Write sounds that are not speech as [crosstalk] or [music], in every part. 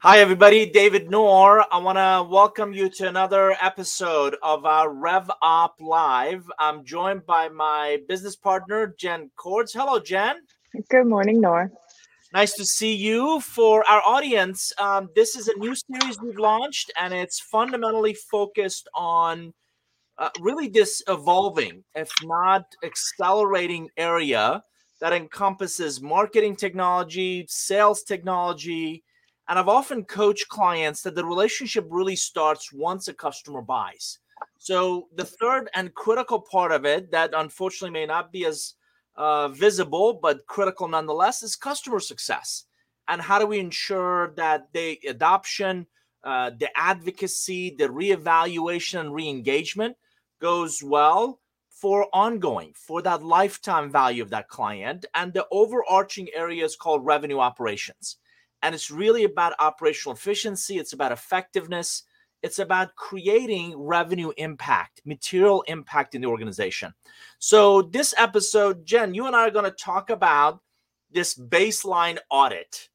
Hi, everybody. David Nour. I want to welcome you to another episode of our REV:Up Live. I'm joined by my business partner, Jenn Cordz. Hello, Jenn. Good morning, Nour. Nice to see you. For our audience, um, this is a new series we've launched, and it's fundamentally focused on uh, really this evolving, if not accelerating, area that encompasses marketing technology, sales technology, and I've often coached clients that the relationship really starts once a customer buys. So the third and critical part of it that unfortunately may not be as uh, visible but critical nonetheless is customer success. And how do we ensure that the adoption, uh, the advocacy, the reevaluation and re-engagement goes well for ongoing, for that lifetime value of that client. And the overarching area is called revenue operations. And it's really about operational efficiency, it's about effectiveness, it's about creating revenue impact, material impact in the organization. So, this episode, Jenn, you and I are going to talk about this baseline audit.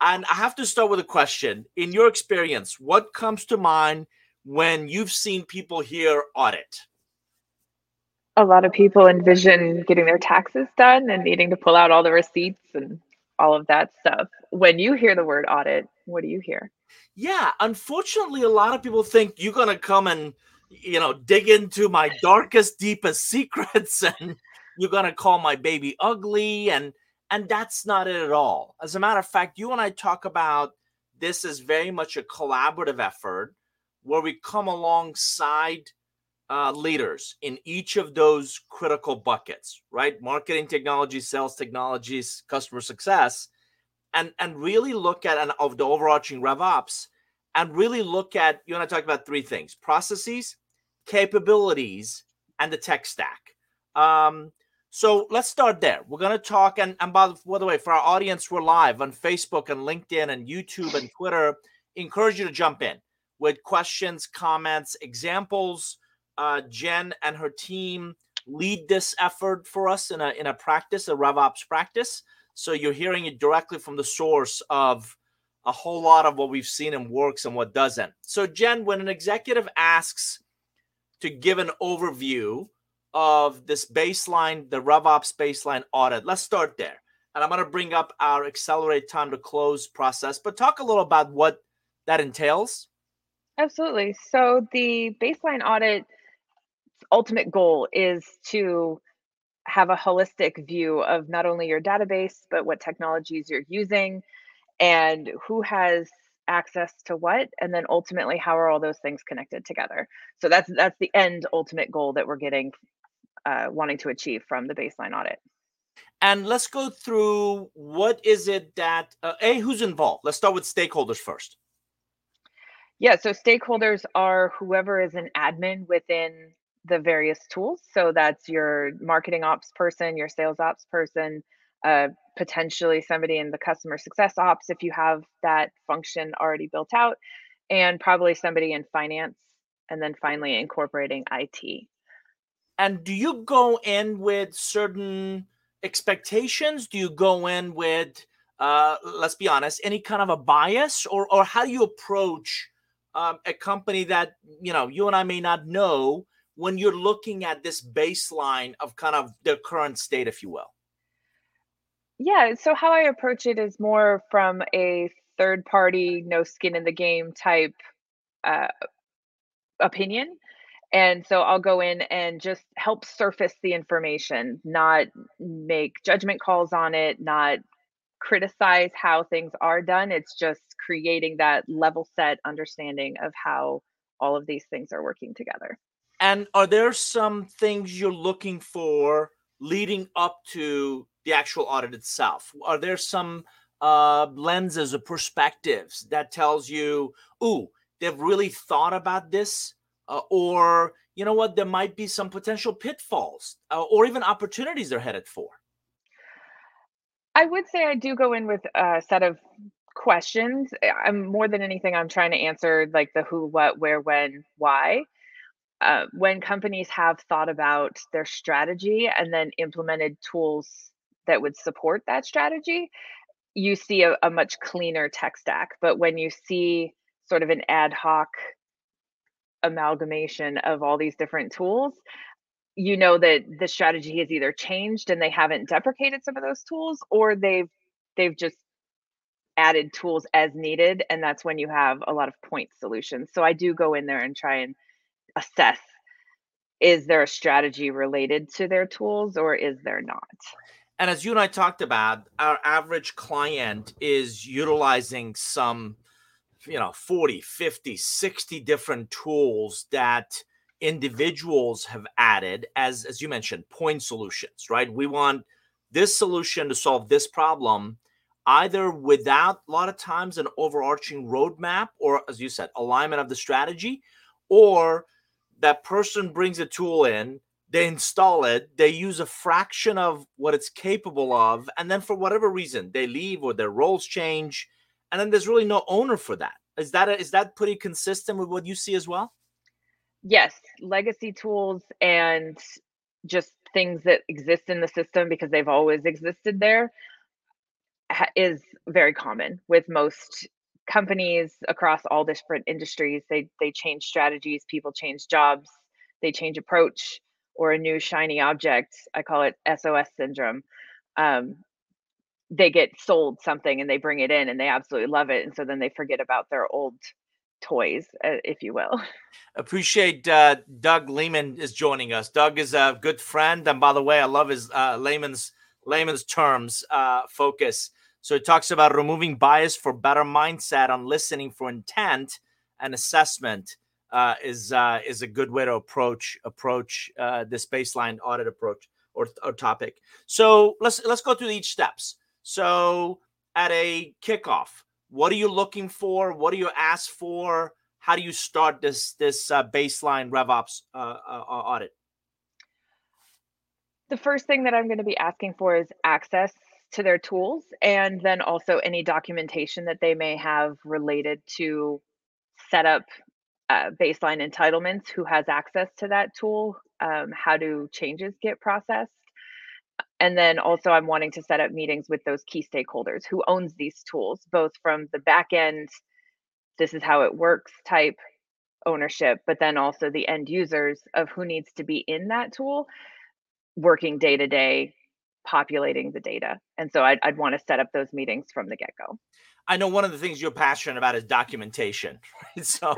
And I have to start with a question. In your experience, what comes to mind when you've seen people hear audit? A lot of people envision getting their taxes done and needing to pull out all the receipts and all of that stuff. When you hear the word audit, what do you hear? Yeah, unfortunately, a lot of people think you're going to come and, you know, dig into my darkest, deepest secrets [laughs] and you're going to call my baby ugly. And, and that's not it at all. As a matter of fact, you and I talk about this as very much a collaborative effort where we come alongside uh, leaders in each of those critical buckets, right? Marketing technology, sales technologies, customer success, and and really look at and of the overarching RevOps, and really look at you want to talk about three things: processes, capabilities, and the tech stack. Um, so let's start there. We're going to talk, and, and by, by the way, for our audience, we're live on Facebook and LinkedIn and YouTube and Twitter. Encourage you to jump in with questions, comments, examples uh, Jenn and her team lead this effort for us in a in a practice, a RevOps practice. So you're hearing it directly from the source of a whole lot of what we've seen and works and what doesn't. So Jenn, when an executive asks to give an overview of this baseline, the RevOps baseline audit, let's start there. And I'm going to bring up our accelerate time to close process, but talk a little about what that entails. Absolutely. So the baseline audit ultimate goal is to have a holistic view of not only your database but what technologies you're using and who has access to what and then ultimately how are all those things connected together? So that's that's the end ultimate goal that we're getting uh, wanting to achieve from the baseline audit. And let's go through what is it that uh, a who's involved? Let's start with stakeholders first. Yeah so stakeholders are whoever is an admin within the various tools. So that's your marketing ops person, your sales ops person, uh, potentially somebody in the customer success ops if you have that function already built out, and probably somebody in finance, and then finally incorporating IT. And do you go in with certain expectations? Do you go in with, uh, let's be honest, any kind of a bias, or or how do you approach um, a company that you know you and I may not know? When you're looking at this baseline of kind of the current state, if you will? Yeah. So, how I approach it is more from a third party, no skin in the game type uh, opinion. And so I'll go in and just help surface the information, not make judgment calls on it, not criticize how things are done. It's just creating that level set understanding of how all of these things are working together. And are there some things you're looking for leading up to the actual audit itself? Are there some uh, lenses or perspectives that tells you, ooh, they've really thought about this, uh, or you know what, there might be some potential pitfalls uh, or even opportunities they're headed for? I would say I do go in with a set of questions. I'm more than anything, I'm trying to answer like the who, what, where, when, why uh, when companies have thought about their strategy and then implemented tools that would support that strategy you see a, a much cleaner tech stack. But when you see sort of an ad hoc amalgamation of all these different tools, you know that the strategy has either changed and they haven't deprecated some of those tools or they've they've just added tools as needed and that's when you have a lot of point solutions so i do go in there and try and assess is there a strategy related to their tools or is there not? And as you and i talked about our average client is utilizing some you know 40 50 60 different tools that individuals have added as as you mentioned point solutions right? We want this solution to solve this problem either without a lot of times an overarching roadmap or as you said alignment of the strategy or that person brings a tool in they install it they use a fraction of what it's capable of and then for whatever reason they leave or their roles change and then there's really no owner for that. Is that a, is that pretty consistent with what you see as well? Yes legacy tools and just things that exist in the system because they've always existed there is very common with most companies across all different industries they they change strategies people change jobs they change approach or a new shiny object i call it sos syndrome um, they get sold something and they bring it in and they absolutely love it and so then they forget about their old toys, uh, if you will. [laughs] Appreciate uh, Doug Lehman is joining us. Doug is a good friend, and by the way, I love his uh, layman's layman's terms uh, focus. So it talks about removing bias for better mindset on listening for intent and assessment uh, is uh, is a good way to approach approach uh, this baseline audit approach or, or topic. So let's let's go through each steps. So at a kickoff, what are you looking for? What do you ask for? How do you start this this uh, baseline RevOps uh, uh, audit? The first thing that I'm going to be asking for is access to their tools, and then also any documentation that they may have related to set up uh, baseline entitlements. Who has access to that tool? Um, how do changes get processed? and then also i'm wanting to set up meetings with those key stakeholders who owns these tools both from the back end this is how it works type ownership but then also the end users of who needs to be in that tool working day to day populating the data and so i'd, I'd want to set up those meetings from the get-go i know one of the things you're passionate about is documentation [laughs] right? so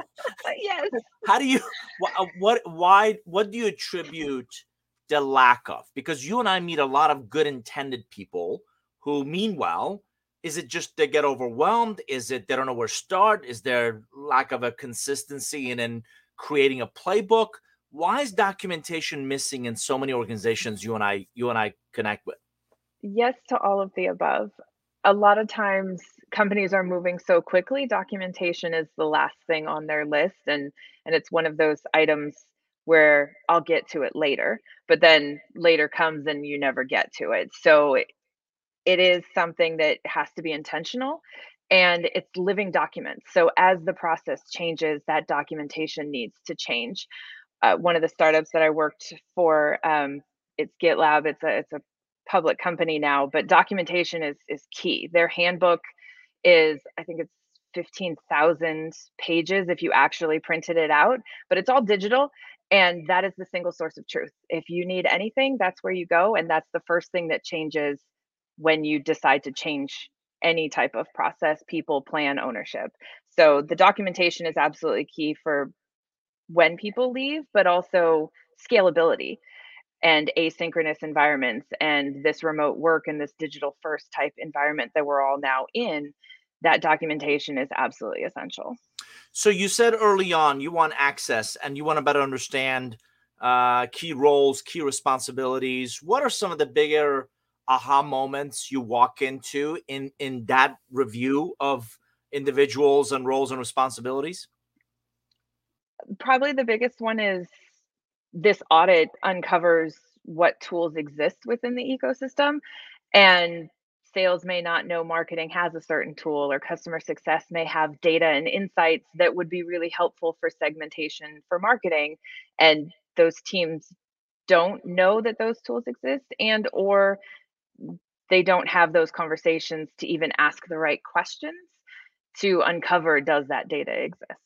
yes how do you what, uh, what why what do you attribute the lack of? Because you and I meet a lot of good intended people who mean well. Is it just they get overwhelmed? Is it they don't know where to start? Is there lack of a consistency in, in creating a playbook? Why is documentation missing in so many organizations you and I you and I connect with? Yes to all of the above. A lot of times companies are moving so quickly, documentation is the last thing on their list and and it's one of those items where I'll get to it later, but then later comes and you never get to it. So it, it is something that has to be intentional and it's living documents. So as the process changes, that documentation needs to change. Uh, one of the startups that I worked for, um, it's GitLab. It's a it's a public company now, but documentation is is key. Their handbook is, I think it's 15,000 pages if you actually printed it out, but it's all digital and that is the single source of truth. If you need anything, that's where you go. And that's the first thing that changes when you decide to change any type of process, people, plan, ownership. So the documentation is absolutely key for when people leave, but also scalability and asynchronous environments and this remote work and this digital first type environment that we're all now in. That documentation is absolutely essential. So you said early on you want access and you want to better understand uh, key roles, key responsibilities. What are some of the bigger aha moments you walk into in in that review of individuals and roles and responsibilities? Probably the biggest one is this audit uncovers what tools exist within the ecosystem and sales may not know marketing has a certain tool or customer success may have data and insights that would be really helpful for segmentation for marketing and those teams don't know that those tools exist and or they don't have those conversations to even ask the right questions to uncover does that data exist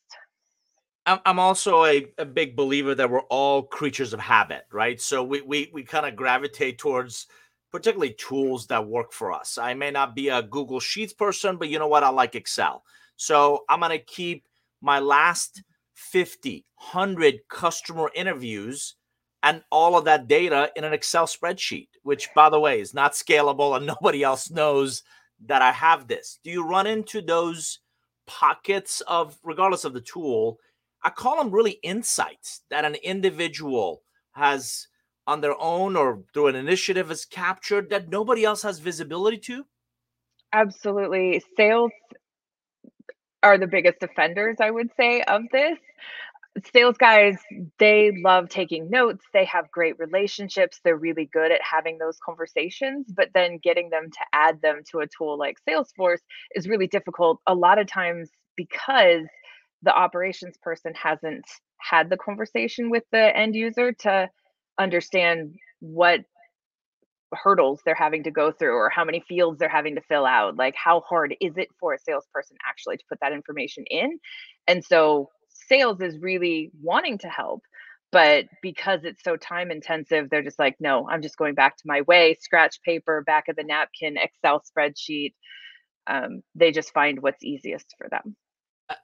I'm also a, a big believer that we're all creatures of habit, right? So we we we kind of gravitate towards particularly tools that work for us. I may not be a Google Sheets person, but you know what? I like Excel. So I'm gonna keep my last 50, 100 customer interviews and all of that data in an Excel spreadsheet, which by the way is not scalable and [laughs] nobody else knows that I have this. Do you run into those pockets of regardless of the tool? I call them really insights that an individual has on their own or through an initiative has captured that nobody else has visibility to? Absolutely. Sales are the biggest offenders, I would say, of this. Sales guys, they love taking notes. They have great relationships. They're really good at having those conversations, but then getting them to add them to a tool like Salesforce is really difficult. A lot of times because the operations person hasn't had the conversation with the end user to understand what hurdles they're having to go through or how many fields they're having to fill out like how hard is it for a salesperson actually to put that information in? And so sales is really wanting to help but because it's so time intensive they're just like no i'm just going back to my way scratch paper back of the napkin excel spreadsheet. Um, they just find what's easiest for them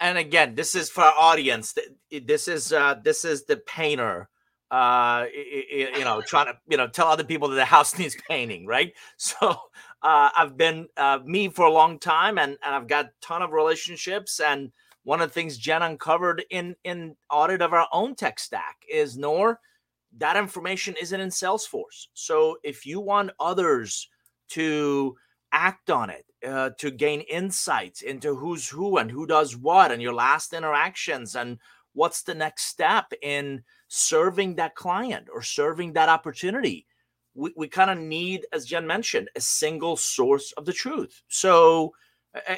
and again, this is for our audience. This is uh, this is the painter. Uh, you know, trying to you know tell other people that the house [laughs] needs painting, right? So [laughs] uh, I've been uh, me for a long time, and, and I've got a ton of relationships. And one of the things Jenn uncovered in in audit of our own tech stack is nor that information isn't in Salesforce. So if you want others to act on it uh, to gain insights into who's who and who does what and your last interactions and what's the next step in serving that client or serving that opportunity. We, we kind of need as jenn mentioned a single source of the truth. So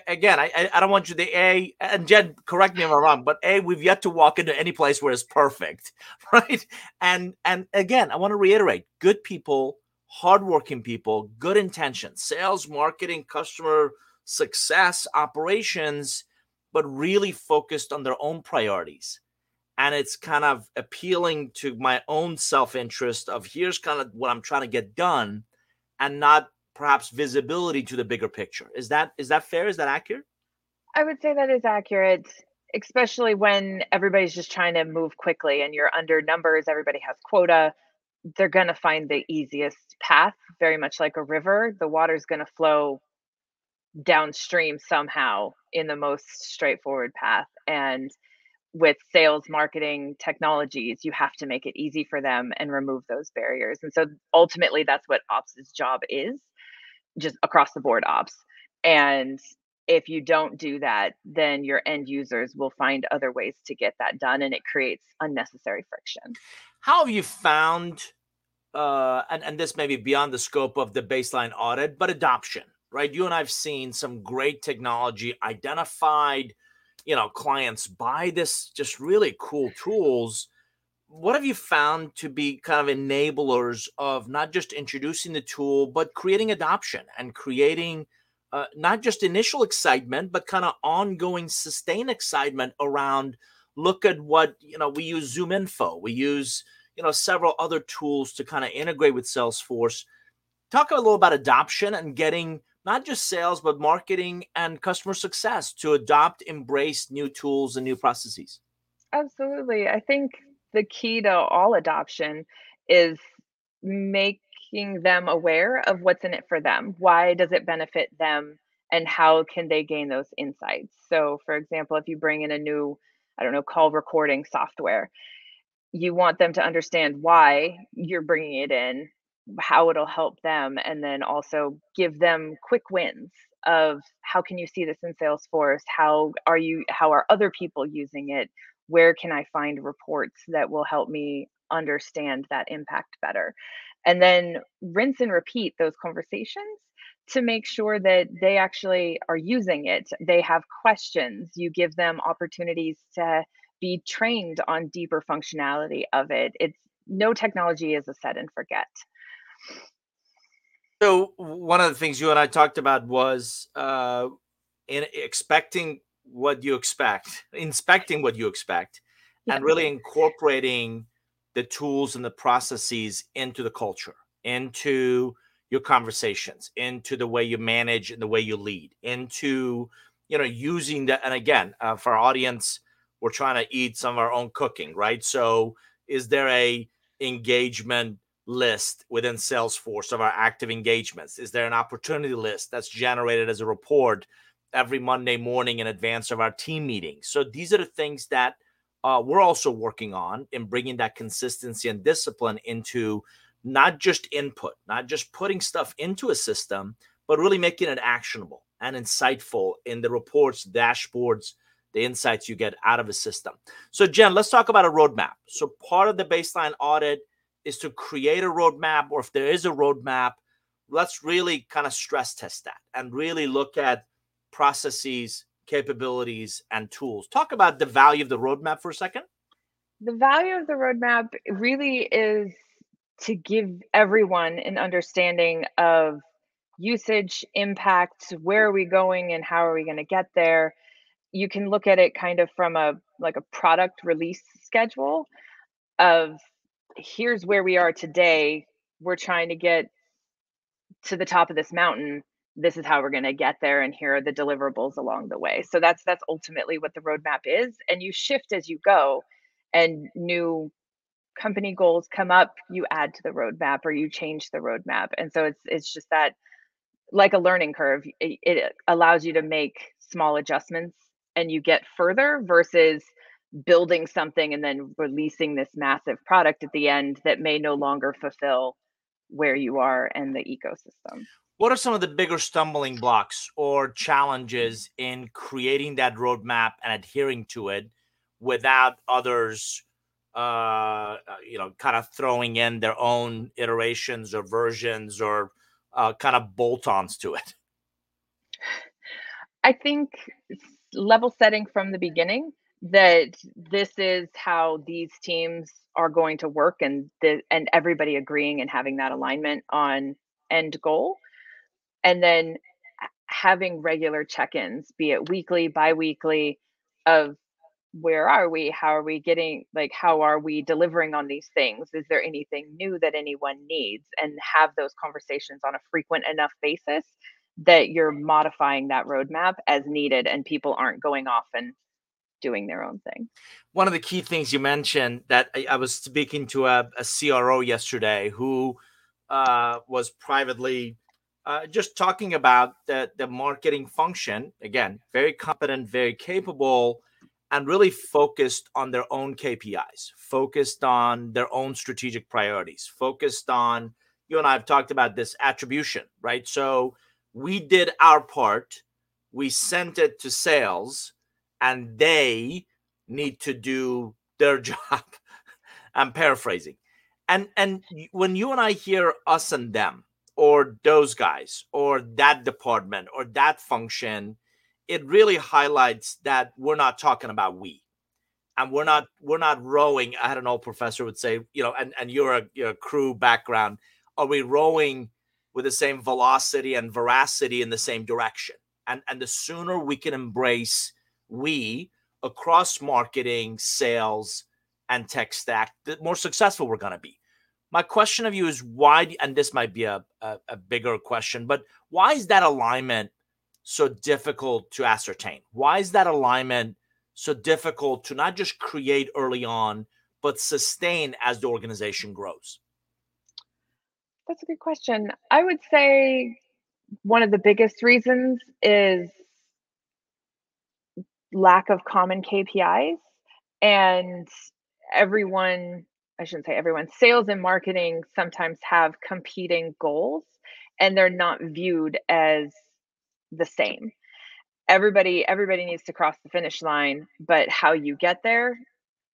again I, I don't want you to a and jenn correct me if i'm wrong but a we've yet to walk into any place where it's perfect [laughs] right? And and again i want to reiterate good people hardworking people, good intentions, sales, marketing, customer success, operations, but really focused on their own priorities. And it's kind of appealing to my own self interest of here's kind of what I'm trying to get done and not perhaps visibility to the bigger picture. Is that is that fair? Is that accurate? I would say that is accurate, especially when everybody's just trying to move quickly and you're under numbers, everybody has quota they're going to find the easiest path, very much like a river. The water is going to flow downstream somehow in the most straightforward path. And with sales, marketing, technologies, you have to make it easy for them and remove those barriers. And so ultimately, that's what ops' job is, just across the board ops. And if you don't do that, then your end users will find other ways to get that done and it creates unnecessary friction. How have you found, uh, and, and this may be beyond the scope of the baseline audit, but adoption, right? You and I have seen some great technology identified, you know, clients buy this just really cool tools. What have you found to be kind of enablers of not just introducing the tool, but creating adoption and creating – uh, not just initial excitement, but kind of ongoing sustained excitement around look at what, you know, we use ZoomInfo, we use, you know, several other tools to kind of integrate with Salesforce. Talk a little about adoption and getting not just sales, but marketing and customer success to adopt, embrace new tools and new processes. Absolutely. I think the key to all adoption is making them aware of what's in it for them. Why does it benefit them? And how can they gain those insights? So, for example, if you bring in a new, I don't know, call recording software, you want them to understand why you're bringing it in, how it'll help them, and then also give them quick wins of how can you see this in Salesforce? How are you, how are other people using it? Where can I find reports that will help me understand that impact better? and then rinse and repeat those conversations to make sure that they actually are using it. They have questions. You give them opportunities to be trained on deeper functionality of it. It's no technology is a set and forget. So one of the things you and I talked about was uh, in expecting what you expect, inspecting what you expect, yeah. and really incorporating the tools and the processes into the culture, into your conversations, into the way you manage and the way you lead, into you know using that. And again, uh, for our audience, we're trying to eat some of our own cooking, right? So, is there a engagement list within Salesforce of our active engagements? Is there an opportunity list that's generated as a report every Monday morning in advance of our team meeting? So these are the things that uh, we're also working on in bringing that consistency and discipline into not just input, not just putting stuff into a system, but really making it actionable and insightful in the reports, dashboards, the insights you get out of a system. So, Jenn, let's talk about a roadmap. So, part of the baseline audit is to create a roadmap, or if there is a roadmap, let's really kind of stress test that and really look at processes, capabilities, and tools. Talk about the value of the roadmap for a second. The value of the roadmap really is to give everyone an understanding of usage, impact, where are we going, and how are we going to get there. You can look at it kind of from a like a product release schedule of here's where we are today. We're trying to get to the top of this mountain. This is how we're going to get there, and here are the deliverables along the way. So that's that's ultimately what the roadmap is, and you shift as you go, and new company goals come up. You add to the roadmap, or you change the roadmap, and so it's it's just that like a learning curve. It, it allows you to make small adjustments, and you get further versus building something and then releasing this massive product at the end that may no longer fulfill where you are and the ecosystem. What are some of the bigger stumbling blocks or challenges in creating that roadmap and adhering to it without others, uh, uh you know, kind of throwing in their own iterations or versions or uh, kind of bolt-ons to it? I think level setting from the beginning that this is how these teams are going to work and the and everybody agreeing and having that alignment on end goal. And then having regular check-ins be it weekly bi-weekly of where are we? How are we getting like how are we delivering on these things? Is there anything new that anyone needs? And have those conversations on a frequent enough basis that you're modifying that roadmap as needed and people aren't going off and doing their own thing. One of the key things you mentioned that I, I was speaking to a, a CRO yesterday who uh, was privately uh, just talking about the, the marketing function. Again, very competent, very capable, and really focused on their own KPIs, focused on their own strategic priorities, focused on, you and I have talked about this attribution, right? So we did our part, we sent it to sales and they need to do their [laughs] job. I'm paraphrasing. And and when you and I hear us and them or those guys or that department or that function, it really highlights that we're not talking about we. And we're not we're not rowing. I had an old professor would say, you know, and, and you're a you're a crew background. Are we rowing with the same velocity and veracity in the same direction? And and the sooner we can embrace we across marketing, sales, and tech stack, the more successful we're going to be. My question of you is why, and this might be a, a, a, bigger question, but why is that alignment so difficult to ascertain? Why is that alignment so difficult to not just create early on, but sustain as the organization grows? That's a good question. I would say one of the biggest reasons is lack of common KPIs and everyone I shouldn't say everyone sales and marketing sometimes have competing goals and they're not viewed as the same. Everybody everybody needs to cross the finish line, but how you get there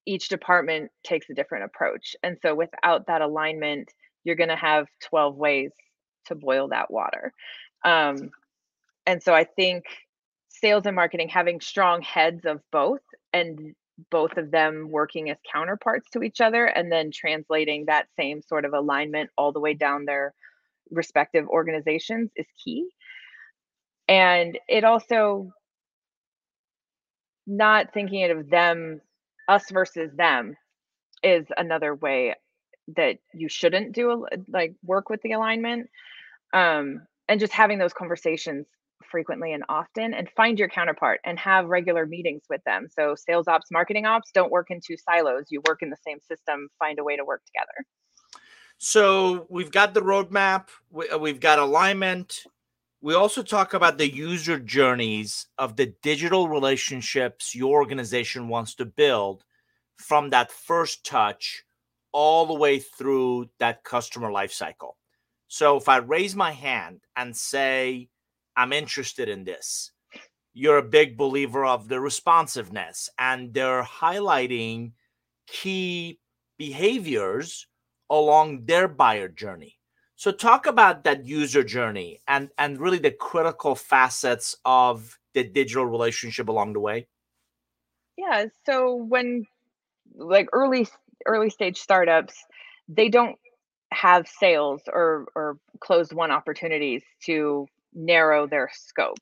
each department takes a different approach. And so without that alignment, you're going to have 12 ways to boil that water. Um, and so I think sales and marketing having strong heads of both and both of them working as counterparts to each other and then translating that same sort of alignment all the way down their respective organizations is key. And it also not thinking of them, us versus them, is another way that you shouldn't do like work with the alignment. Um, and just having those conversations frequently and often and find your counterpart and have regular meetings with them. So sales ops, marketing ops don't work in two silos. You work in the same system, find a way to work together. So we've got the roadmap, uh, we've got alignment. We also talk about the user journeys of the digital relationships your organization wants to build from that first touch all the way through that customer lifecycle. So if I raise my hand and say, I'm interested in this, you're a big believer of the responsiveness, and they're highlighting key behaviors along their buyer journey. So talk about that user journey and and really the critical facets of the digital relationship along the way. Yeah, so when like early early stage startups, they don't have sales or or closed won opportunities to narrow their scope.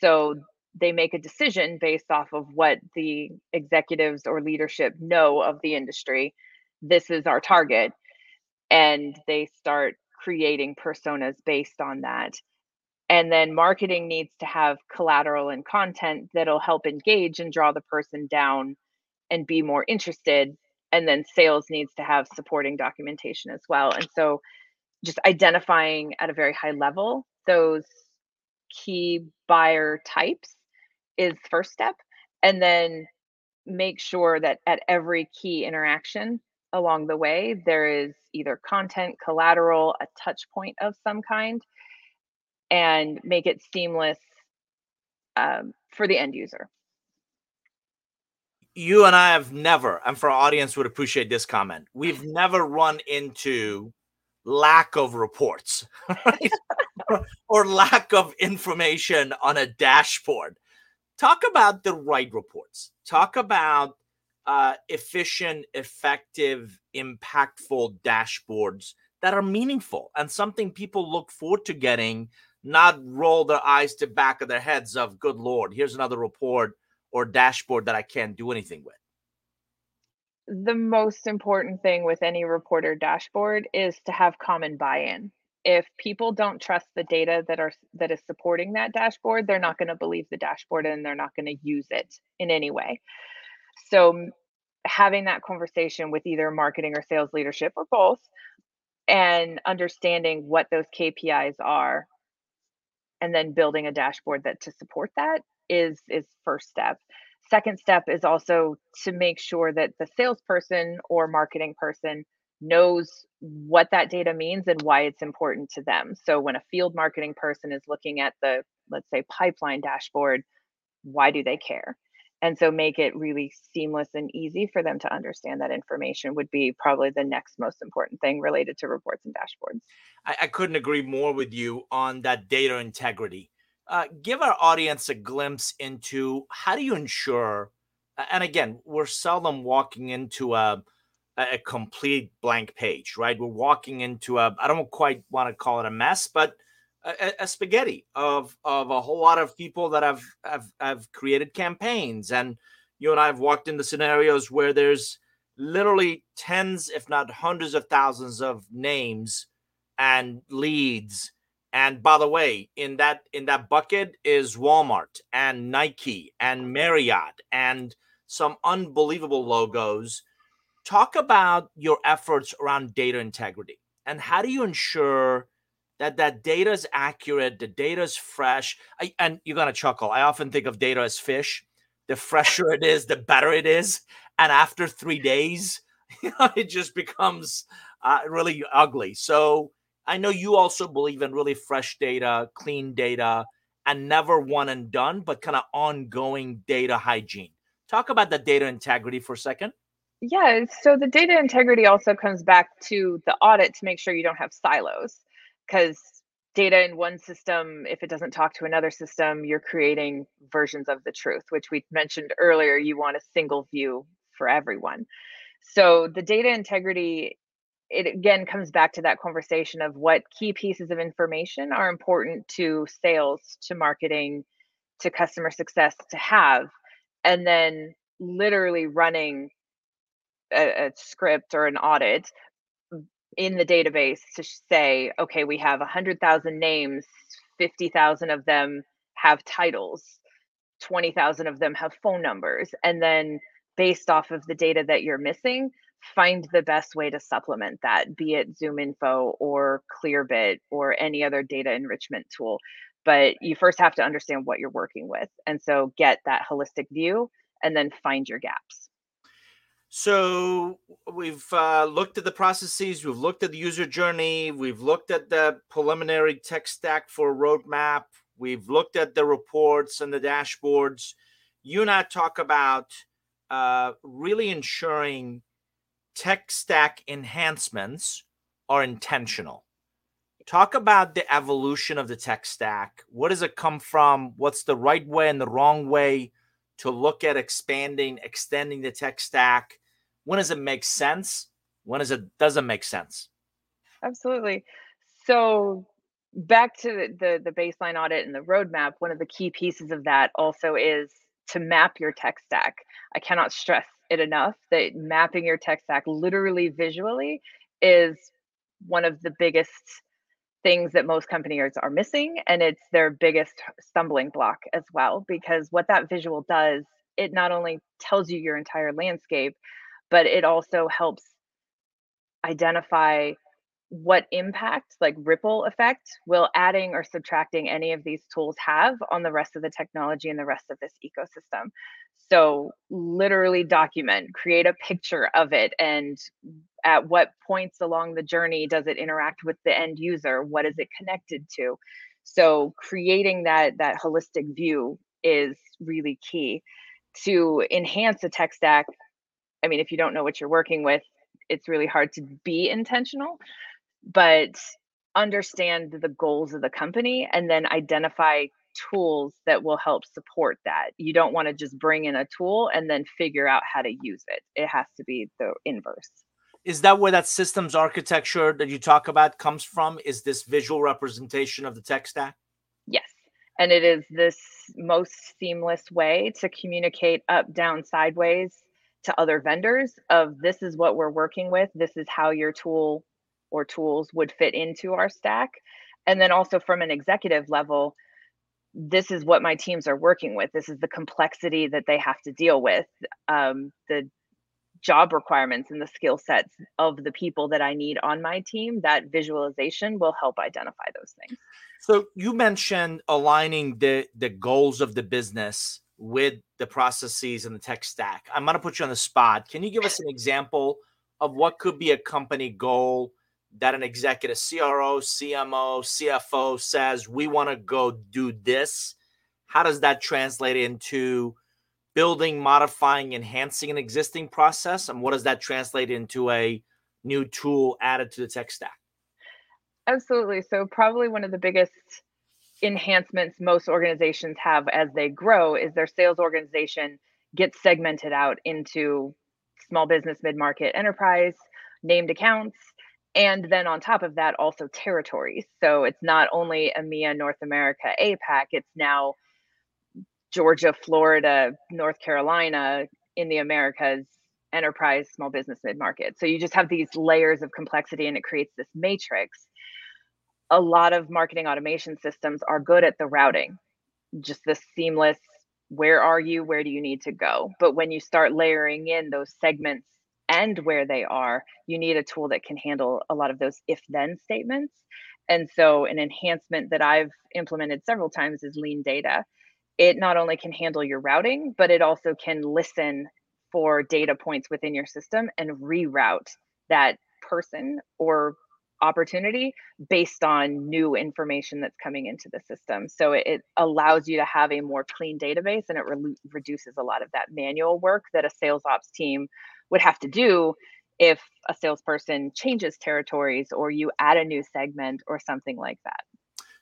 So they make a decision based off of what the executives or leadership know of the industry. This is our target. And they start creating personas based on that. And then marketing needs to have collateral and content that'll help engage and draw the person down and be more interested and then sales needs to have supporting documentation as well and so just identifying at a very high level those key buyer types is first step and then make sure that at every key interaction along the way there is either content collateral a touch point of some kind and make it seamless um, for the end user you and I have never, and for our audience would appreciate this comment, we've never run into lack of reports [laughs] right? or, or lack of information on a dashboard. Talk about the right reports. Talk about uh, efficient, effective, impactful dashboards that are meaningful and something people look forward to getting, not roll their eyes to back of their heads of, good Lord, here's another report or dashboard that I can't do anything with? The most important thing with any reporter dashboard is to have common buy-in. If people don't trust the data that are that is supporting that dashboard, they're not going to believe the dashboard and they're not going to use it in any way. So having that conversation with either marketing or sales leadership or both and understanding what those KPIs are and then building a dashboard that to support that is is first step. Second step is also to make sure that the salesperson or marketing person knows what that data means and why it's important to them. So when a field marketing person is looking at the let's say pipeline dashboard why do they care? And so make it really seamless and easy for them to understand that information would be probably the next most important thing related to reports and dashboards. I, I couldn't agree more with you on that data integrity uh, give our audience a glimpse into how do you ensure and again we're seldom walking into a a complete blank page right? We're walking into a i don't quite want to call it a mess but a, a, spaghetti of of a whole lot of people that have, have have created campaigns. And you and i have walked into scenarios where there's literally tens if not hundreds of thousands of names and leads and by the way, in that in that bucket is Walmart and Nike and Marriott and some unbelievable logos. Talk about your efforts around data integrity and how do you ensure that that data is accurate, the data is fresh. I, and you're gonna chuckle. I often think of data as fish. The fresher it is, the better it is. And after three days, [laughs] you know, it just becomes uh, really ugly. So I know you also believe in really fresh data, clean data, and never one and done, but kind of ongoing data hygiene. Talk about the data integrity for a second. Yeah, so the data integrity also comes back to the audit to make sure you don't have silos because data in one system, if it doesn't talk to another system, you're creating versions of the truth, which we mentioned earlier. You want a single view for everyone. So the data integrity it again comes back to that conversation of what key pieces of information are important to sales, to marketing, to customer success to have, and then literally running a, a script or an audit in the database to say, okay, we have 100,000 names, 50,000 of them have titles, 20,000 of them have phone numbers. And then based off of the data that you're missing, find the best way to supplement that, be it ZoomInfo or Clearbit or any other data enrichment tool. But you first have to understand what you're working with. And so get that holistic view and then find your gaps. So we've uh, looked at the processes, we've looked at the user journey, we've looked at the preliminary tech stack for roadmap, we've looked at the reports and the dashboards. You and I talk about uh, really ensuring tech stack enhancements are intentional. Talk about the evolution of the tech stack. What does it come from? What's the right way and the wrong way to look at expanding, extending the tech stack? When does it make sense? When does it doesn't make sense? Absolutely. So back to the the baseline audit and the roadmap, one of the key pieces of that also is to map your tech stack. I cannot stress it enough that mapping your tech stack literally visually is one of the biggest things that most companies are missing and it's their biggest stumbling block as well because what that visual does it not only tells you your entire landscape but it also helps identify what impact like ripple effect will adding or subtracting any of these tools have on the rest of the technology and the rest of this ecosystem so literally document create a picture of it and at what points along the journey does it interact with the end user? What is it connected to? So creating that that holistic view is really key. To enhance a tech stack i mean if you don't know what you're working with it's really hard to be intentional but understand the goals of the company and then identify tools that will help support that. You don't want to just bring in a tool and then figure out how to use it. It has to be the inverse. Is that where that systems architecture that you talk about comes from? Is this visual representation of the tech stack? Yes. And it is this most seamless way to communicate up, down, sideways to other vendors of this is what we're working with. This is how your tool or tools would fit into our stack. And then also from an executive level, this is what my teams are working with. This is the complexity that they have to deal with, um, the job requirements and the skill sets of the people that I need on my team. That visualization will help identify those things. So you mentioned aligning the the goals of the business with the processes and the tech stack. I'm going to put you on the spot. Can you give us an example of what could be a company goal that an executive CRO, CMO, CFO says, we want to go do this, how does that translate into building, modifying, enhancing an existing process? And what does that translate into a new tool added to the tech stack? Absolutely. So, probably one of the biggest enhancements most organizations have as they grow is their sales organization gets segmented out into small business, mid market, enterprise, named accounts and then on top of that also territories. So it's not only emea north america apac it's now georgia florida north carolina in the americas enterprise small business mid-market. So you just have these layers of complexity and it creates this matrix. A lot of marketing automation systems are good at the routing just the seamless where are you where do you need to go? But when you start layering in those segments and where they are, you need a tool that can handle a lot of those if then statements. And so, an enhancement that I've implemented several times is LeanData. It not only can handle your routing, but it also can listen for data points within your system and reroute that person or opportunity based on new information that's coming into the system. So it, it allows you to have a more clean database and it re- reduces a lot of that manual work that a sales ops team would have to do if a salesperson changes territories or you add a new segment or something like that.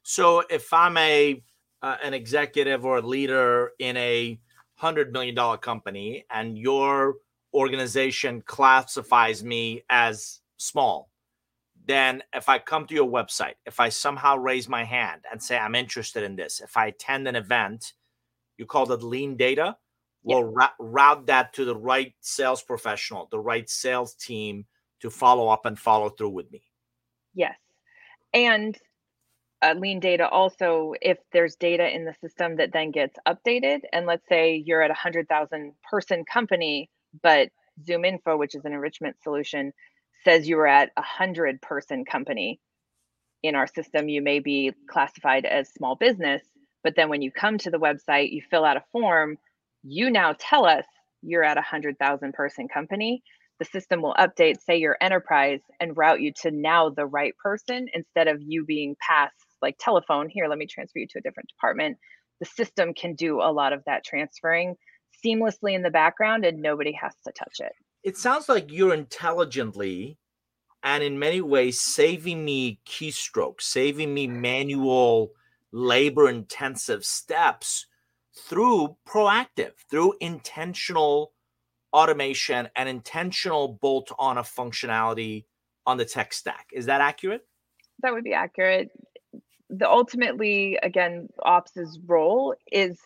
So if I'm a uh, an executive or a leader in a hundred million dollar company and your organization classifies me as small, then if I come to your website, if I somehow raise my hand and say I'm interested in this, if I attend an event, you call it LeanData, we'll ra- route that to the right sales professional, the right sales team to follow up and follow through with me. Yes. And uh, LeanData also, if there's data in the system that then gets updated, and let's say you're at a 100,000 person company, but ZoomInfo, which is an enrichment solution, says you were at a 100 person company in our system, you may be classified as small business. But then when you come to the website, you fill out a form, you now tell us you're at a 100,000 person company. The system will update, say, your enterprise and route you to now the right person instead of you being passed like telephone. Here, let me transfer you to a different department. The system can do a lot of that transferring seamlessly in the background and nobody has to touch it. It sounds like you're intelligently and in many ways saving me keystrokes, saving me manual labor intensive steps through proactive, through intentional automation and intentional bolt on a functionality on the tech stack. Is that accurate? That would be accurate. The ultimately, again, Ops's role is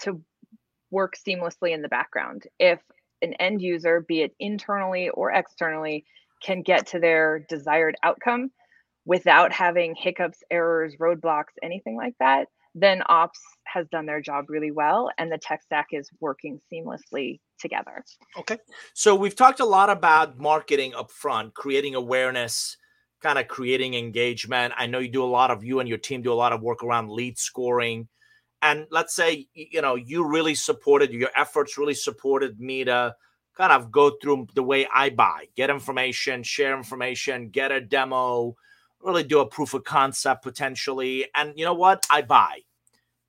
to work seamlessly in the background. If an end user, be it internally or externally, can get to their desired outcome without having hiccups, errors, roadblocks, anything like that, then ops has done their job really well and the tech stack is working seamlessly together. Okay. So we've talked a lot about marketing up front, creating awareness, kind of creating engagement. I know you do a lot of you and your team do a lot of work around lead scoring. And let's say you know you really supported your efforts really supported me to kind of go through the way I buy, get information, share information, get a demo, really do a proof of concept potentially. And you know what? I buy.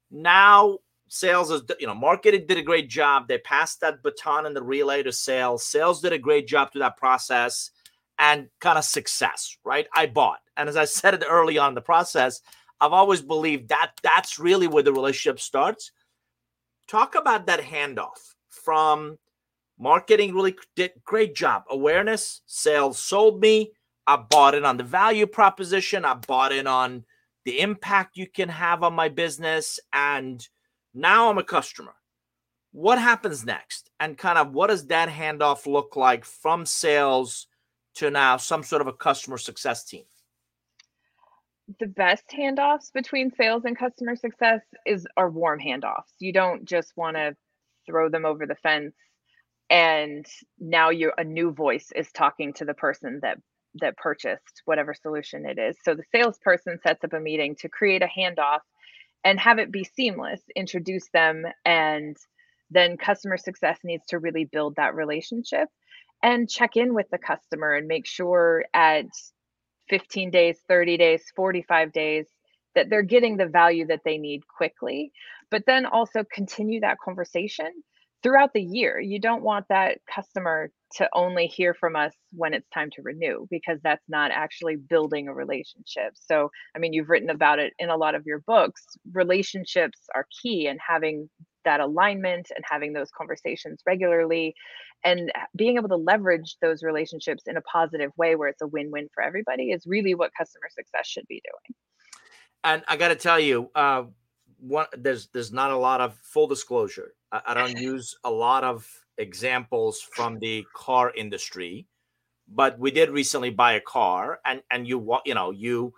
Now sales is you know marketing did a great job. They passed that baton and the relay to sales. Sales did a great job through that process and kind of success right? I bought. And as i said it early on in the process i've always believed that that's really where the relationship starts. Talk about that handoff from marketing really did great job. Awareness sales sold me I bought in on the value proposition. I bought in on the impact you can have on my business. And now I'm a customer. What happens next? And kind of what does that handoff look like from sales to now some sort of a customer success team? The best handoffs between sales and customer success is are warm handoffs. You don't just want to throw them over the fence and now you a new voice is talking to the person that that purchased whatever solution it is. So the salesperson sets up a meeting to create a handoff and have it be seamless, introduce them, and then customer success needs to really build that relationship and check in with the customer and make sure at 15 days, 30 days, 45 days that they're getting the value that they need quickly, but then also continue that conversation throughout the year. You don't want that customer to only hear from us when it's time to renew because that's not actually building a relationship. So, I mean, you've written about it in a lot of your books. Relationships are key and having that alignment and having those conversations regularly and being able to leverage those relationships in a positive way where it's a win-win for everybody is really what customer success should be doing. And I got to tell you, uh, one, there's there's not a lot of full disclosure. I, I don't [laughs] use a lot of examples from the car industry, but we did recently buy a car, and and you you know you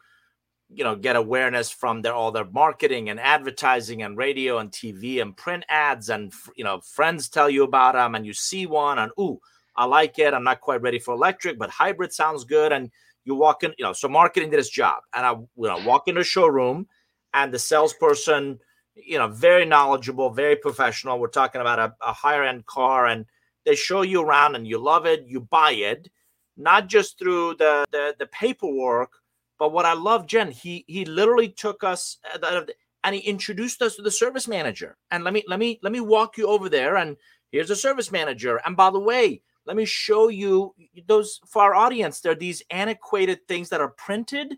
you know get awareness from their all their marketing and advertising and radio and TV and print ads, and you know friends tell you about them, and you see one, and ooh, I like it. I'm not quite ready for electric, but hybrid sounds good, and you walk in, you know, so marketing did its job, and I you know walk into a showroom, and the salesperson you know, very knowledgeable, very professional. We're talking about a, a higher end car, and they show you around, and you love it, you buy it, not just through the the, the paperwork, but what I love, Jenn, he he literally took us uh, and he introduced us to the service manager. And let me let me let me walk you over there, and here's a service manager. And by the way, let me show you those for our audience. There are these antiquated things that are printed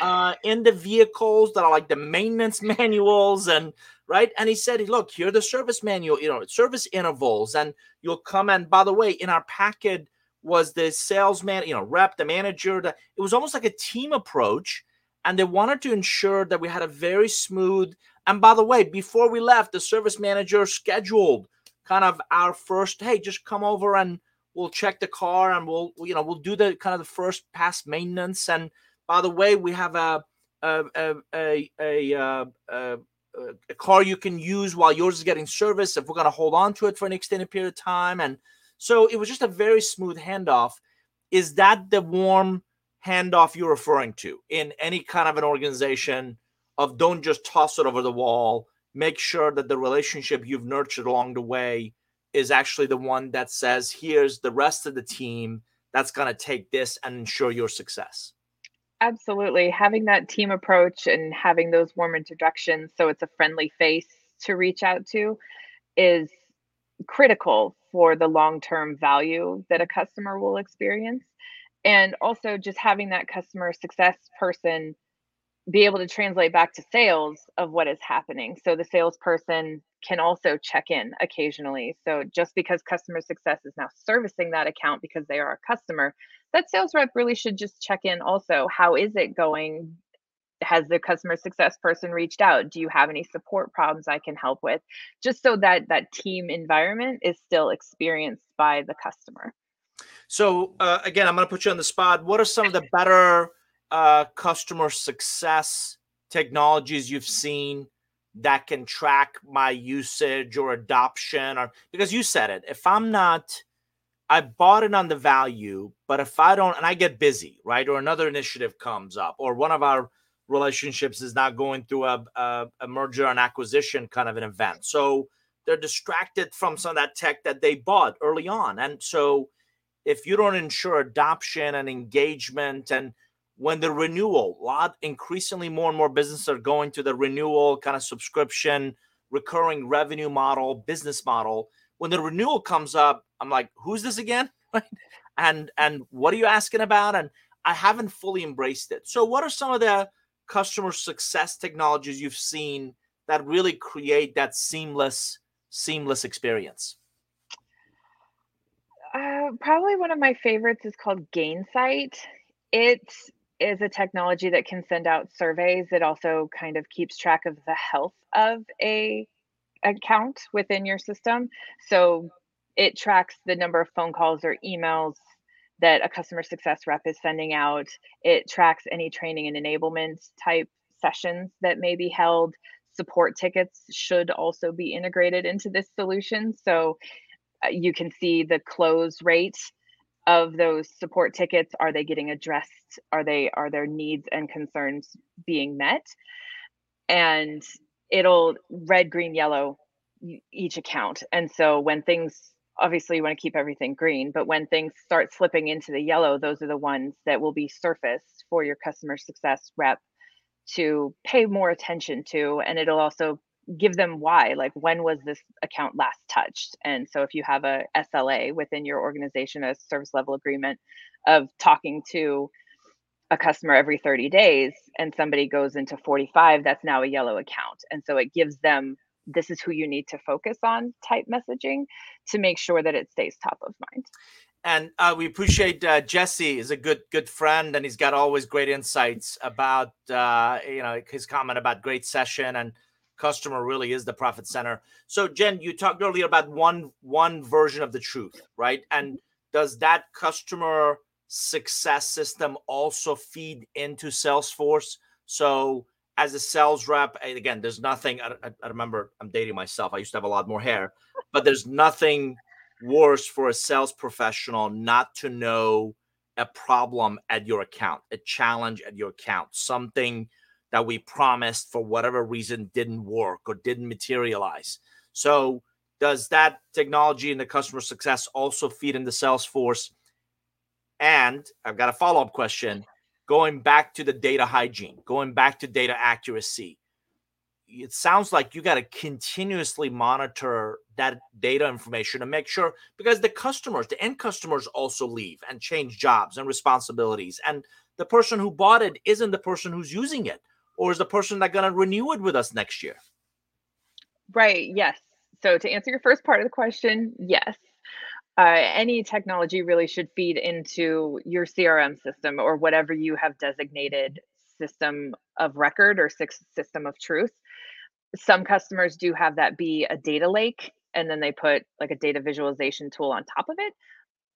uh, in the vehicles that are like the maintenance [laughs] manuals and right. And he said, look, here the service manual, you know, service intervals, and you'll come and by the way, in our packet was the salesman, you know, rep, the manager. The, it was almost like a team approach, and they wanted to ensure that we had a very smooth. And by the way, before we left, the service manager scheduled kind of our first. Hey, just come over and we'll check the car, and we'll you know we'll do the kind of the first pass maintenance. And by the way, we have a a a a, a, uh, a, a car you can use while yours is getting service if we're going to hold on to it for an extended period of time and so it was just a very smooth handoff. Is that the warm handoff you're referring to in any kind of an organization of don't just toss it over the wall, make sure that the relationship you've nurtured along the way is actually the one that says, here's the rest of the team that's going to take this and ensure your success. Absolutely. Having that team approach and having those warm introductions so it's a friendly face to reach out to is critical for the long-term value that a customer will experience and also just having that customer success person be able to translate back to sales of what is happening. So the salesperson can also check in occasionally. So just because customer success is now servicing that account because they are a customer that sales rep really should just check in also. How is it going? Has the customer success person reached out? Do you have any support problems i can help with? Just so that that team environment is still experienced by the customer. So uh, again i'm going to put you on the spot. What are some of the better uh, customer success technologies you've seen that can track my usage or adoption or because you said it if i'm not i bought it on the value but if i don't and i get busy right or another initiative comes up or one of our relationships is not going through a, a, a, merger and acquisition kind of an event. So they're distracted from some of that tech that they bought early on. And so if you don't ensure adoption and engagement and when the renewal, a lot increasingly more and more businesses are going to the renewal kind of subscription, recurring revenue model, business model. When the renewal comes up, I'm like, who's this again? [laughs] and and what are you asking about? And I haven't fully embraced it. So what are some of the customer success technologies you've seen that really create that seamless seamless experience? Uh, probably one of my favorites is called Gainsight. It is a technology that can send out surveys. It also kind of keeps track of the health of a account within your system. So it tracks the number of phone calls or emails that a customer success rep is sending out. It tracks any training and enablement type sessions that may be held. Support tickets should also be integrated into this solution. So uh, you can see the close rate of those support tickets. Are they getting addressed? Are they are their needs and concerns being met? And it'll red, green, yellow each account. And so when things obviously you want to keep everything green but when things start slipping into the yellow those are the ones that will be surfaced for your customer success rep to pay more attention to and it'll also give them why like when was this account last touched? And so if you have a sla within your organization a service level agreement of talking to a customer every 30 days and somebody goes into 45 that's now a yellow account. And so it gives them this is who you need to focus on type messaging to make sure that it stays top of mind. And uh, we appreciate uh, Jesse is a good good friend, and he's got always great insights about uh, you know his comment about great session and customer really is the profit center. So Jenn, you talked earlier about one one version of the truth, right? And mm-hmm. does that customer success system also feed into Salesforce? So as a sales rep, again, there's nothing. I, I, remember I'm dating myself. I used to have a lot more hair, but there's nothing worse for a sales professional not to know a problem at your account, a challenge at your account, something that we promised for whatever reason didn't work or didn't materialize. So, does that technology and the customer success also feed into Salesforce? And I've got a follow up question going back to the data hygiene, going back to data accuracy. It sounds like you got to continuously monitor that data information to make sure because the customers, the end customers also leave and change jobs and responsibilities. And the person who bought it isn't the person who's using it or is the person that going to renew it with us next year. Right. Yes. So to answer your first part of the question, yes. Uh, any technology really should feed into your CRM system or whatever you have designated system of record or system of truth. Some customers do have that be a data lake and then they put like a data visualization tool on top of it.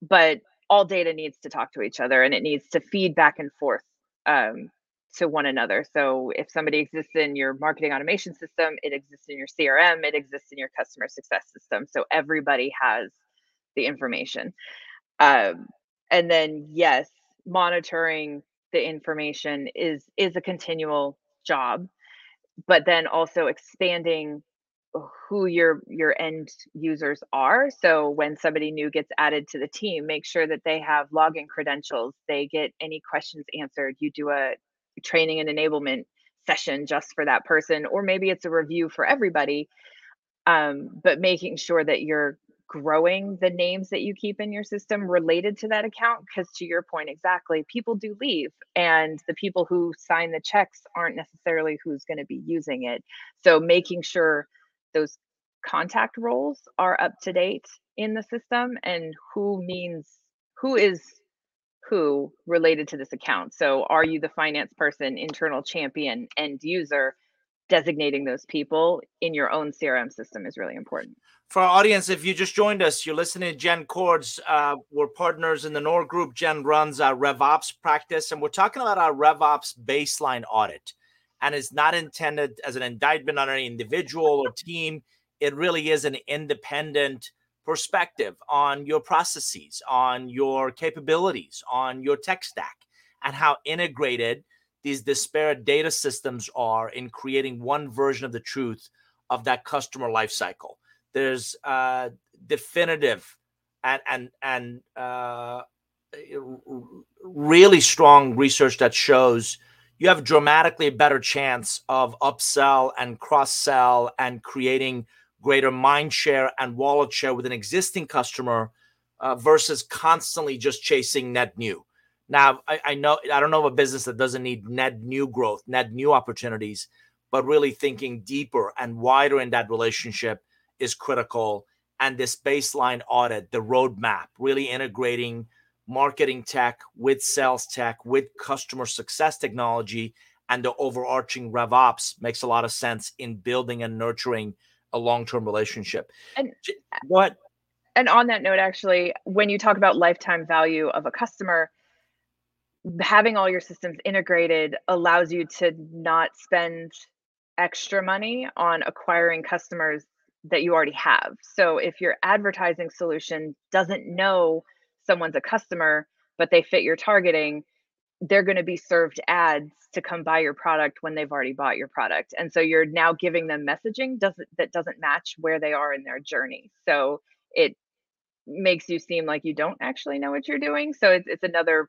But all data needs to talk to each other and it needs to feed back and forth um, to one another. So if somebody exists in your marketing automation system, it exists in your CRM, it exists in your customer success system. So everybody has the information. Um, and then yes, monitoring the information is is a continual job, but then also expanding who your your end users are so when somebody new gets added to the team make sure that they have login credentials they get any questions answered you do a training and enablement session just for that person or maybe it's a review for everybody um, but making sure that you're growing the names that you keep in your system related to that account because to your point exactly people do leave and the people who sign the checks aren't necessarily who's going to be using it. So making sure those contact roles are up to date in the system and who means who is who related to this account. So are you the finance person, internal champion, end user? Designating those people in your own CRM system is really important. For our audience, if you just joined us, you're listening to Jenn Cordz. Uh, we're partners in the Nour Group. Jenn runs our RevOps practice, and we're talking about our RevOps baseline audit and it's not intended as an indictment on any individual or team. It really is an independent perspective on your processes, on your capabilities, on your tech stack, and how integrated these disparate data systems are in creating one version of the truth of that customer lifecycle. There's uh, definitive and and and uh, really strong research that shows you have dramatically better chance of upsell and cross sell and creating greater mind share and wallet share with an existing customer uh, versus constantly just chasing net new. Now, I, I, know I don't know of a business that doesn't need net new growth, net new opportunities, but really thinking deeper and wider in that relationship is critical. And this baseline audit, the roadmap, really integrating marketing tech, with sales tech, with customer success technology, and the overarching RevOps makes a lot of sense in building and nurturing a long-term relationship. And what? And on that note, actually, when you talk about lifetime value of a customer, having all your systems integrated allows you to not spend extra money on acquiring customers that you already have. So if your advertising solution doesn't know someone's a customer, but they fit your targeting, they're going to be served ads to come buy your product when they've already bought your product. And so you're now giving them messaging doesn't that doesn't match where they are in their journey. So it makes you seem like you don't actually know what you're doing. So it's it's another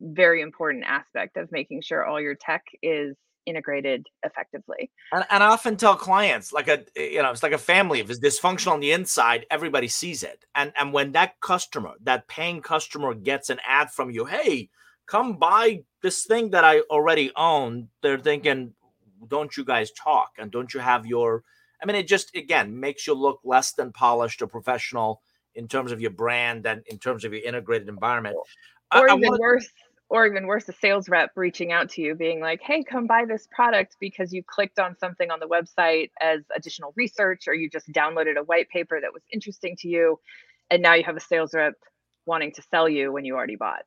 very important aspect of making sure all your tech is integrated effectively. And, and, I often tell clients, like a you know, it's like a family. If it's dysfunctional on the inside, everybody sees it. And and when that customer, that paying customer, gets an ad from you, hey, come buy this thing that I already own. They're thinking, don't you guys talk and don't you have your? I mean, it just again makes you look less than polished or professional in terms of your brand and in terms of your integrated environment. Or I, even I wanna, worse, or even worse, a sales rep reaching out to you being like, hey, come buy this product because you clicked on something on the website as additional research, or you just downloaded a white paper that was interesting to you. And now you have a sales rep wanting to sell you when you already bought.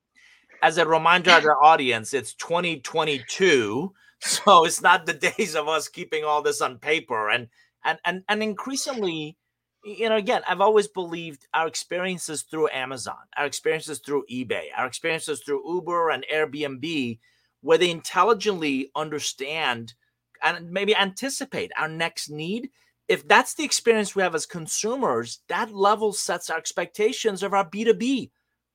As a reminder to the audience, it's 2022. So it's not the days of us keeping all this on paper. And and and and increasingly you know, again, I've always believed our experiences through Amazon, our experiences through eBay, our experiences through Uber and Airbnb, where they intelligently understand and maybe anticipate our next need. If that's the experience we have as consumers, that level sets our expectations of our B2B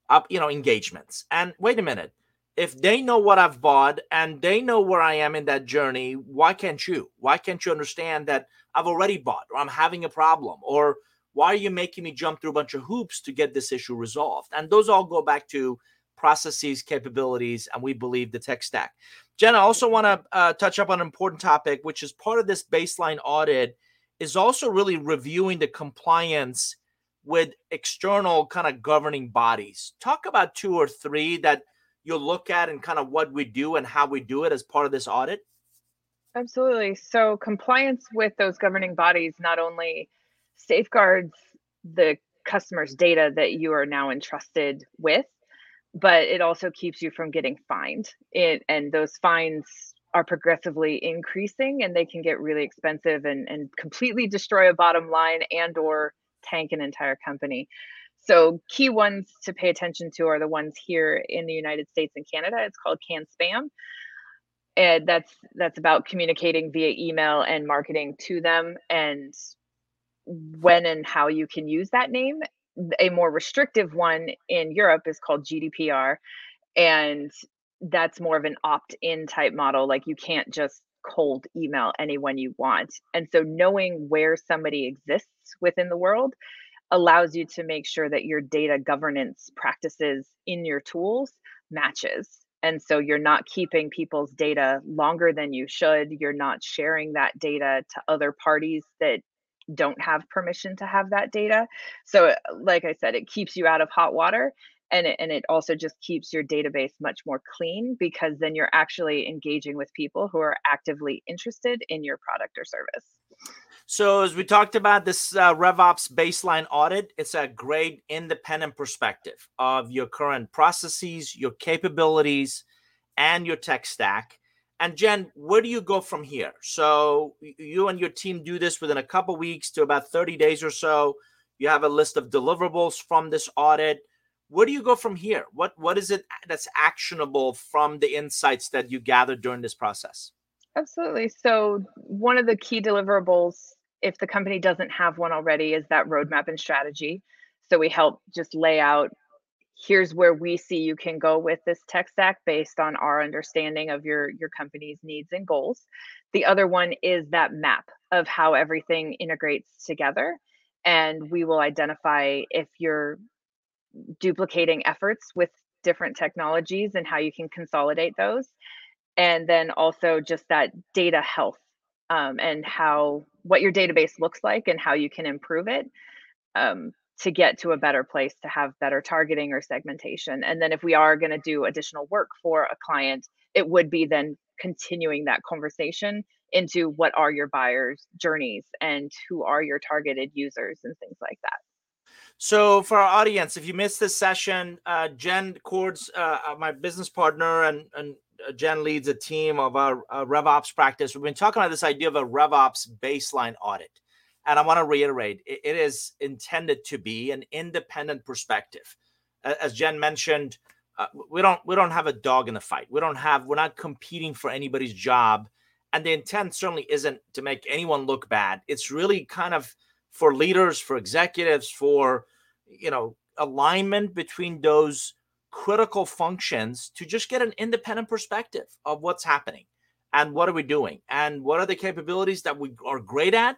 up, you know, engagements. And wait a minute, if they know what I've bought and they know where I am in that journey, why can't you? Why can't you understand that I've already bought or I'm having a problem? Or why are you making me jump through a bunch of hoops to get this issue resolved? And those all go back to processes, capabilities, and we believe the tech stack. Jenn, I also want to uh, touch up on an important topic, which is part of this baseline audit, is also really reviewing the compliance with external kind of governing bodies. Talk about two or three that you'll look at and kind of what we do and how we do it as part of this audit. Absolutely. So, compliance with those governing bodies not only safeguards the customer's data that you are now entrusted with, but it also keeps you from getting fined. It, and those fines are progressively increasing and they can get really expensive and, and completely destroy a bottom line and or tank an entire company. So key ones to pay attention to are the ones here in the United States and Canada. It's called CAN spam. And that's that's about communicating via email and marketing to them and when and how you can use that name. A more restrictive one in Europe is called GDPR. And that's more of an opt-in type model. Like you can't just cold email anyone you want. And so knowing where somebody exists within the world allows you to make sure that your data governance practices in your tools matches. And so you're not keeping people's data longer than you should. You're not sharing that data to other parties that don't have permission to have that data. So like I said, it keeps you out of hot water and it, and it also just keeps your database much more clean because then you're actually engaging with people who are actively interested in your product or service. So, as we talked about this uh, RevOps baseline audit, it's a great independent perspective of your current processes, your capabilities, and your tech stack. And Jenn, where do you go from here? So, you and your team do this within a couple weeks to about 30 days or so. You have a list of deliverables from this audit. Where do you go from here? What what is it that's actionable from the insights that you gathered during this process? Absolutely. So, one of the key deliverables if the company doesn't have one already, is that roadmap and strategy. So we help just lay out here's where we see you can go with this tech stack based on our understanding of your your company's needs and goals. The other one is that map of how everything integrates together and we will identify if you're duplicating efforts with different technologies and how you can consolidate those and then also just that data health um, and how what your database looks like and how you can improve it um, to get to a better place to have better targeting or segmentation. And then if we are going to do additional work for a client, it would be then continuing that conversation into what are your buyers' journeys and who are your targeted users and things like that. So, for our audience, if you missed this session, uh, Jenn Cordz, uh, uh my business partner and, and uh, Jenn leads a team of our uh, RevOps practice. We've been talking about this idea of a RevOps baseline audit. And I want to reiterate it, it is intended to be an independent perspective. As Jenn mentioned, uh, we don't we don't have a dog in the fight. We don't have we're not competing for anybody's job. And the intent certainly isn't to make anyone look bad. It's really kind of for leaders, for executives, for you know, alignment between those critical functions to just get an independent perspective of what's happening and what are we doing and what are the capabilities that we are great at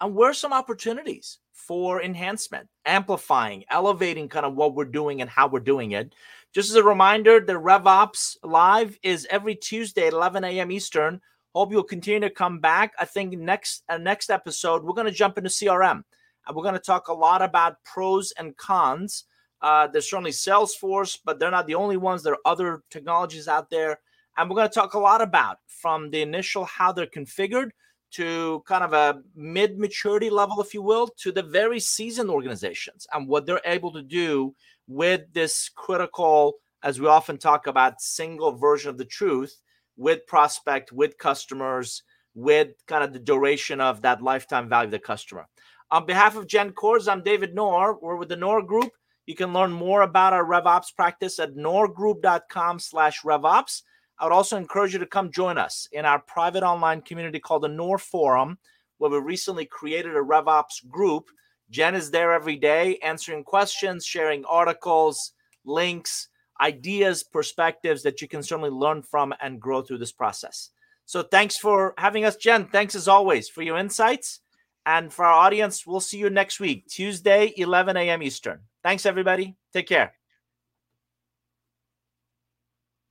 and where are some opportunities for enhancement amplifying elevating kind of what we're doing and how we're doing it. Just as a reminder the revops live is every tuesday at 11 a.m eastern hope you'll continue to come back i think next uh, next episode we're going to jump into crm and we're going to talk a lot about pros and cons uh, there's certainly Salesforce, but they're not the only ones. There are other technologies out there. And we're going to talk a lot about from the initial how they're configured to kind of a mid maturity level, if you will, to the very seasoned organizations and what they're able to do with this critical, as we often talk about, single version of the truth with prospect, with customers, with kind of the duration of that lifetime value of the customer. On behalf of Jenn Cordz, I'm David Nour. We're with the Nour Group. You can learn more about our RevOps practice at nourgroup.com slash RevOps. I would also encourage you to come join us in our private online community called the Nour Forum, where we recently created a RevOps group. Jenn is there every day answering questions, sharing articles, links, ideas, perspectives that you can certainly learn from and grow through this process. So thanks for having us, Jenn. Thanks as always for your insights. And for our audience, we'll see you next week, Tuesday, 11 a.m. Eastern. Thanks, everybody. Take care.